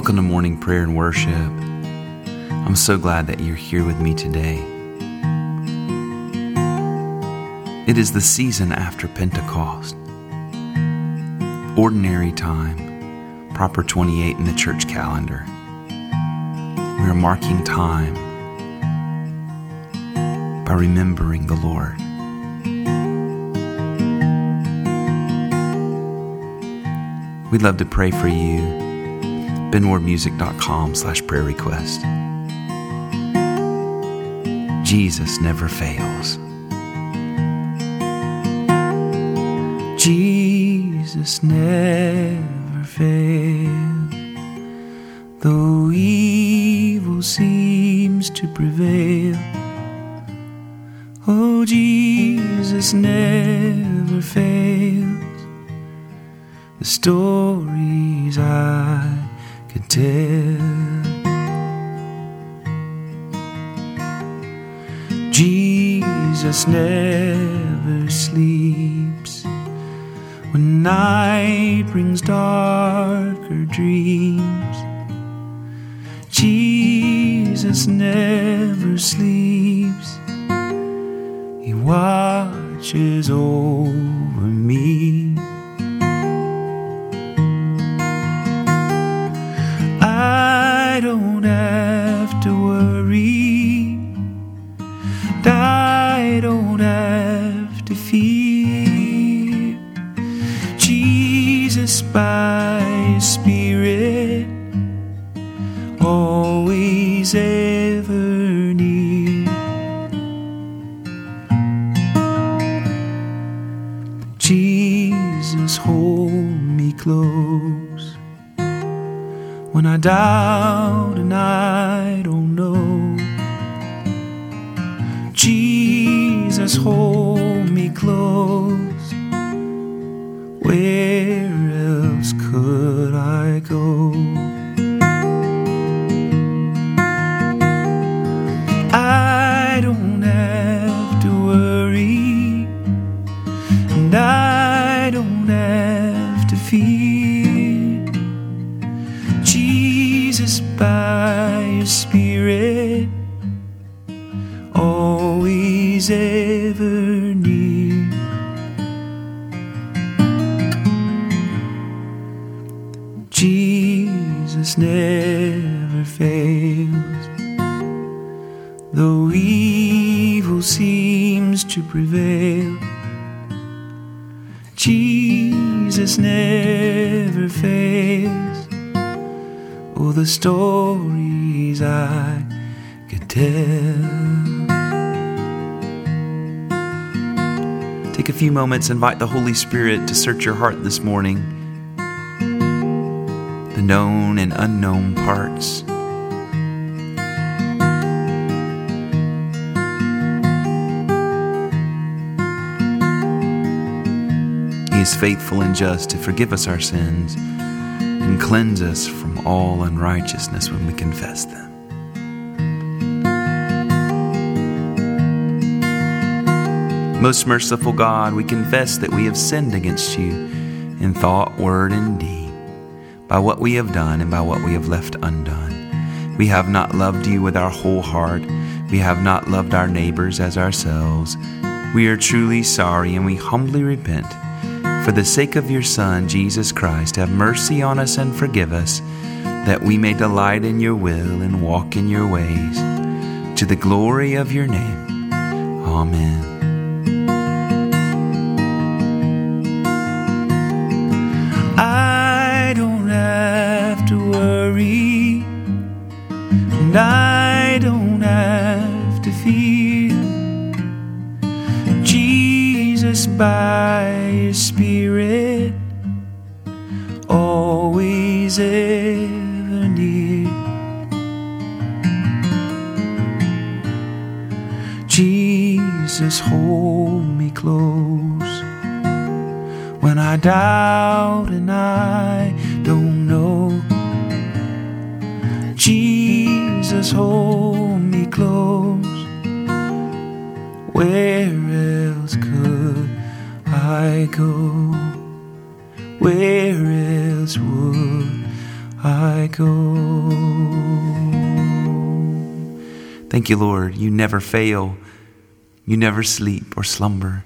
Welcome to morning prayer and worship. I'm so glad that you're here with me today. It is the season after Pentecost. Ordinary time, proper 28 in the church calendar. We are marking time by remembering the Lord. We'd love to pray for you. benwardmusic.com slash prayer request. Jesus never fails. Jesus never fails. Though evil seems to prevail. Oh, Jesus never fails the stories I Jesus never sleeps when night brings darker dreams. Jesus never sleeps, He watches over me. Fear. Jesus by Spirit, always ever near. Jesus hold me close when I doubt seems to prevail. Jesus never fails. Oh, the stories I could tell. Take a few moments, invite the Holy Spirit to search your heart this morning. The known and unknown parts. He is faithful and just to forgive us our sins and cleanse us from all unrighteousness when we confess them. Most merciful God, we confess that we have sinned against you in thought, word, and deed, by what we have done and by what we have left undone. We have not loved you with our whole heart. We have not loved our neighbors as ourselves. We are truly sorry and we humbly repent. For the sake of your Son, Jesus Christ, have mercy on us and forgive us, that we may delight in your will and walk in your ways. To the glory of your name. Amen. I don't have to worry, and I by your Spirit, always ever near. Jesus, hold me close when I doubt and I don't know. Jesus, hold me close. Where else could I go? Where else would I go. Thank you, Lord. You never fail. You never sleep or slumber.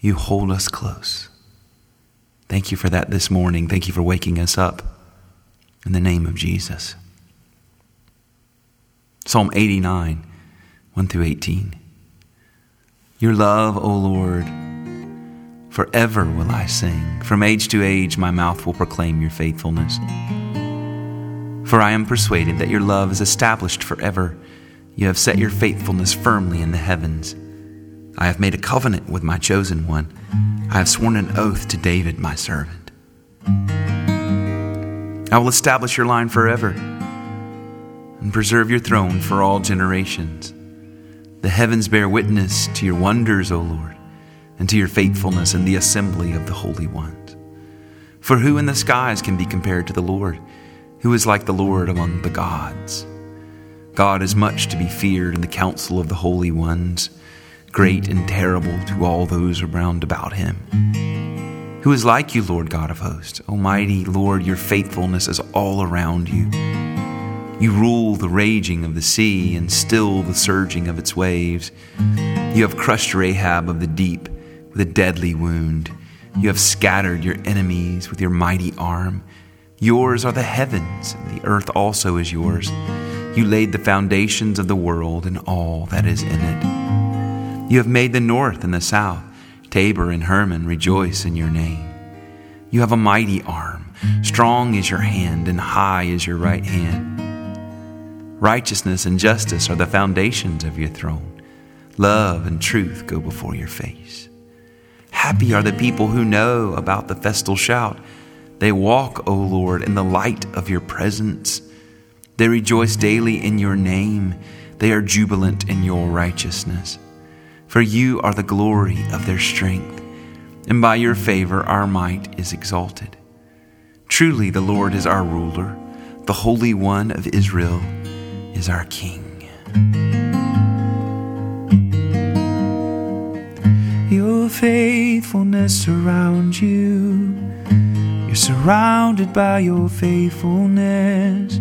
You hold us close. Thank you for that this morning. Thank you for waking us up. In the name of Jesus. Psalm 89, 1 through 18. Your love, O Lord, forever will I sing. From age to age, my mouth will proclaim your faithfulness. For I am persuaded that your love is established forever. You have set your faithfulness firmly in the heavens. I have made a covenant with my chosen one. I have sworn an oath to David, my servant. I will establish your line forever and preserve your throne for all generations. The heavens bear witness to your wonders, O Lord, and to your faithfulness in the assembly of the holy ones. For who in the skies can be compared to the Lord? Who is like the Lord among the gods? God is much to be feared in the council of the holy ones, great and terrible to all those around about him. Who is like you, Lord God of hosts? Almighty Lord, your faithfulness is all around you. You rule the raging of the sea and still the surging of its waves. You have crushed Rahab of the deep with a deadly wound. You have scattered your enemies with your mighty arm. Yours are the heavens, and the earth also is yours. You laid the foundations of the world and all that is in it. You have made the north and the south. Tabor and Hermon rejoice in your name. You have a mighty arm, strong is your hand, and high is your right hand. Righteousness and justice are the foundations of your throne. Love and truth go before your face. Happy are the people who know about the festal shout. They walk, O Lord, in the light of your presence. They rejoice daily in your name. They are jubilant in your righteousness for you are the glory of their strength, and by your favor our might is exalted. Truly, the Lord is our ruler, the Holy One of Israel is our King. Faithfulness surrounds you. You're surrounded by your faithfulness.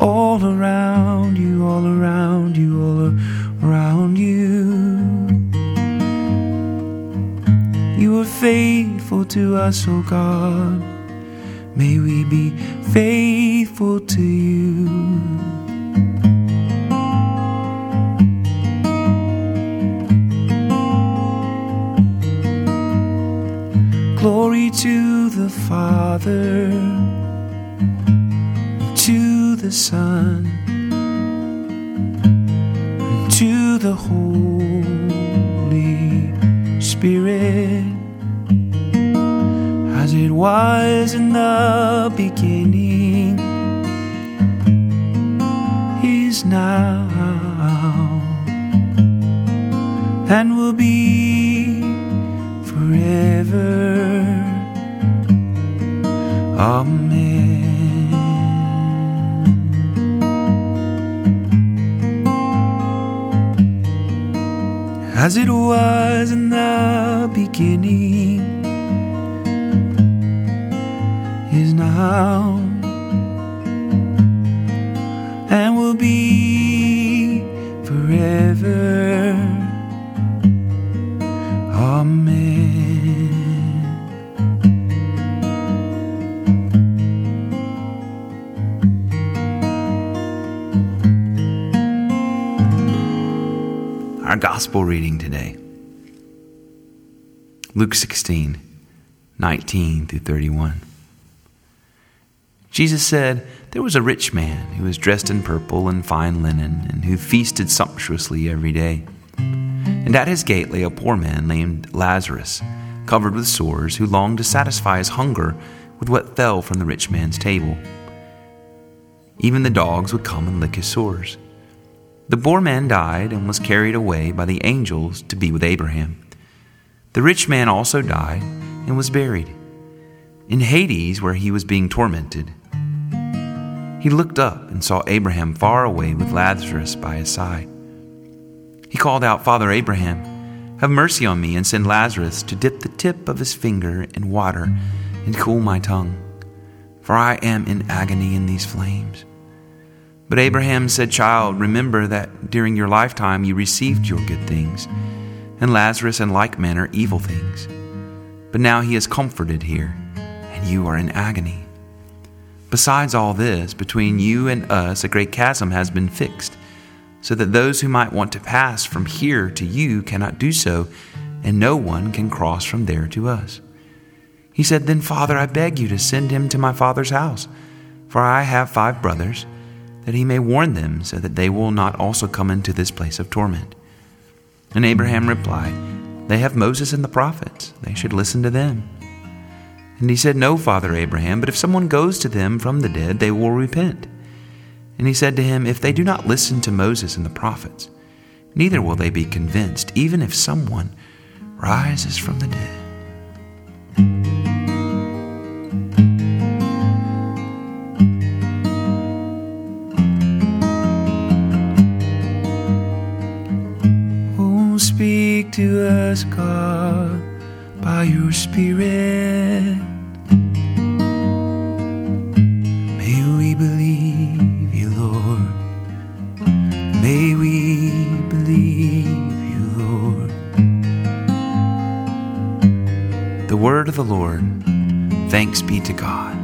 All around you, all around you, all around around you. You are faithful to us, O oh God. May we be faithful to you. Father, to the Son to the Holy Spirit as it was in the beginning is now and will be forever. Amen. as it was in the beginning is now Our gospel reading today Luke 16, 19 through 31. Jesus said, There was a rich man who was dressed in purple and fine linen, and who feasted sumptuously every day. And at his gate lay a poor man named Lazarus, covered with sores, who longed to satisfy his hunger with what fell from the rich man's table. Even the dogs would come and lick his sores. The poor man died and was carried away by the angels to be with Abraham. The rich man also died and was buried. In Hades, where he was being tormented, he looked up and saw Abraham far away with Lazarus by his side. He called out, Father Abraham, have mercy on me and send Lazarus to dip the tip of his finger in water and cool my tongue, for I am in agony in these flames. But Abraham said, Child, remember that during your lifetime you received your good things, and Lazarus in like manner evil things. But now he is comforted here, and you are in agony. Besides all this, between you and us a great chasm has been fixed, so that those who might want to pass from here to you cannot do so, and no one can cross from there to us. He said, Then, Father, I beg you to send him to my father's house, for I have five brothers, that he may warn them, so that they will not also come into this place of torment. And Abraham replied, They have Moses and the prophets, they should listen to them. And he said, No, Father Abraham, but if someone goes to them from the dead, they will repent. And he said to him, If they do not listen to Moses and the prophets, neither will they be convinced, even if someone rises from the dead. To us, God, by your Spirit. May we believe you, Lord. May we believe you, Lord. The word of the Lord. Thanks be to God.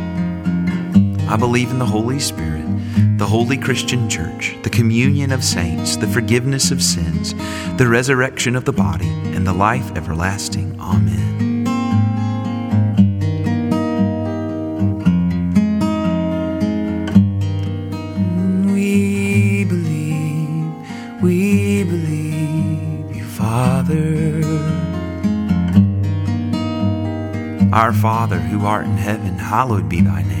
I believe in the Holy Spirit, the holy Christian church, the communion of saints, the forgiveness of sins, the resurrection of the body, and the life everlasting. Amen. We believe, we believe you, Father. Our Father, who art in heaven, hallowed be thy name.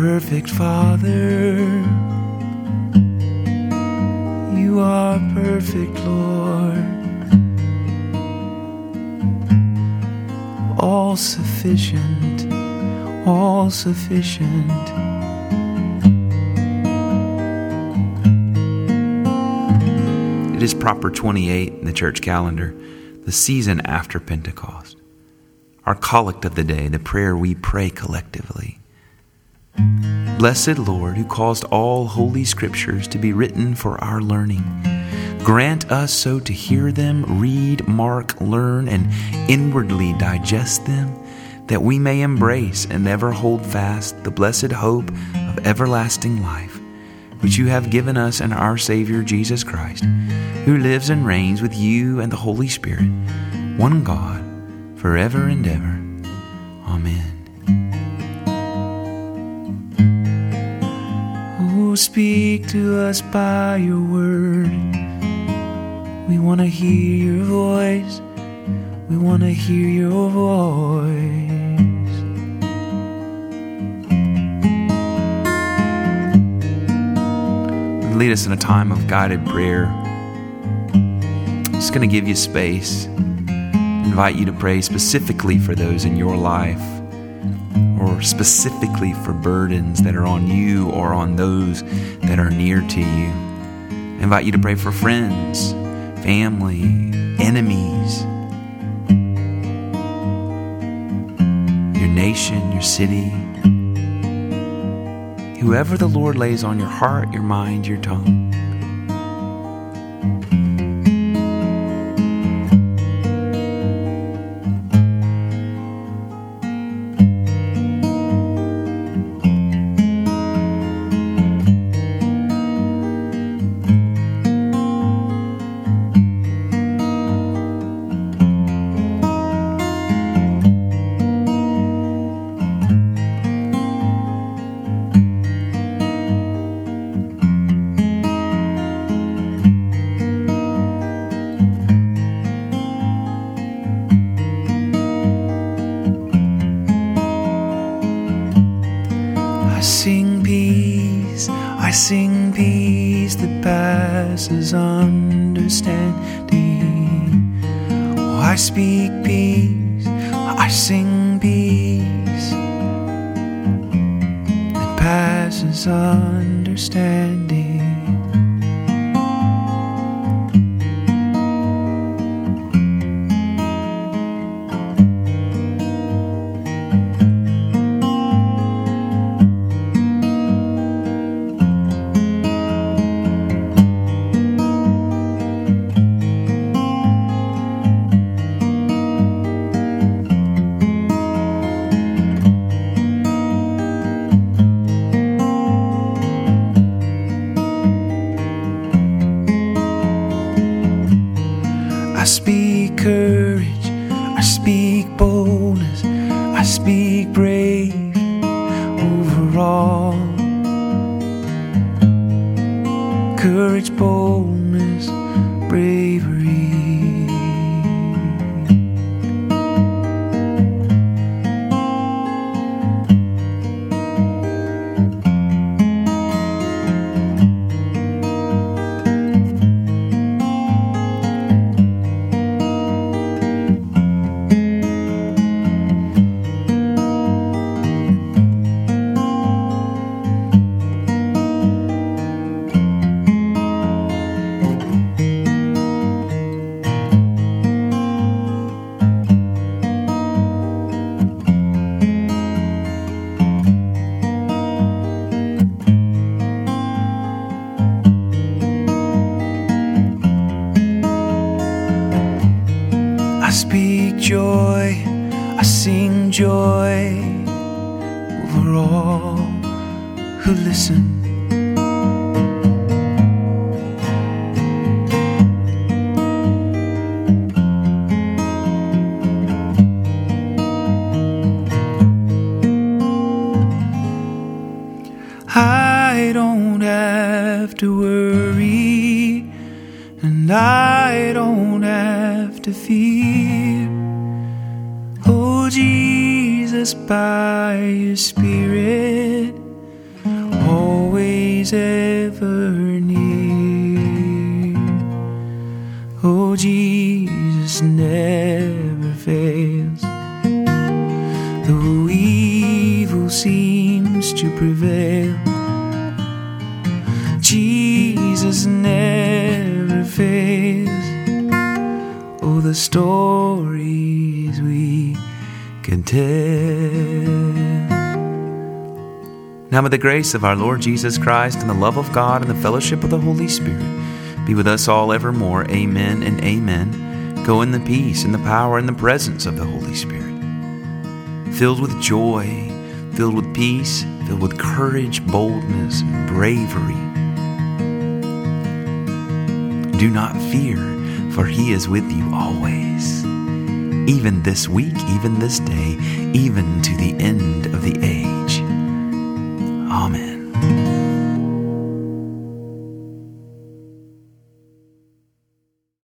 perfect Father. You are perfect, Lord. All sufficient, all sufficient. It is proper 28 in the church calendar, the season after Pentecost. Our collect of the day, the prayer we pray collectively. Blessed Lord, who caused all holy scriptures to be written for our learning, grant us so to hear them, read, mark, learn, and inwardly digest them, that we may embrace and ever hold fast the blessed hope of everlasting life, which you have given us in our Savior Jesus Christ, who lives and reigns with you and the Holy Spirit, one God, forever and ever. Amen. Speak to us by your word. We want to hear your voice. We want to hear your voice. Lead us in a time of guided prayer. Just going to give you space. Invite you to pray specifically for those in your life specifically for burdens that are on you or on those that are near to you. I invite you to pray for friends, family, enemies, your nation, your city. Whoever the Lord lays on your heart, your mind, your tongue. I sing peace, I sing peace that passes understanding. Oh, I speak peace, I sing peace that passes understanding. Speak joy, I sing joy over all who listen. I don't have to worry, Jesus, by your Spirit, always ever near. Oh, Jesus never fails. Though evil seems to prevail, Jesus never fails. Oh, the stories we can tell. Now, may the grace of our Lord Jesus Christ and the love of God and the fellowship of the Holy Spirit be with us all evermore. Amen and amen. Go in the peace and the power and the presence of the Holy Spirit. Filled with joy, filled with peace, filled with courage, boldness, and bravery. Do not fear, for He is with you always, even this week, even this day, even to the end of the age. Amen.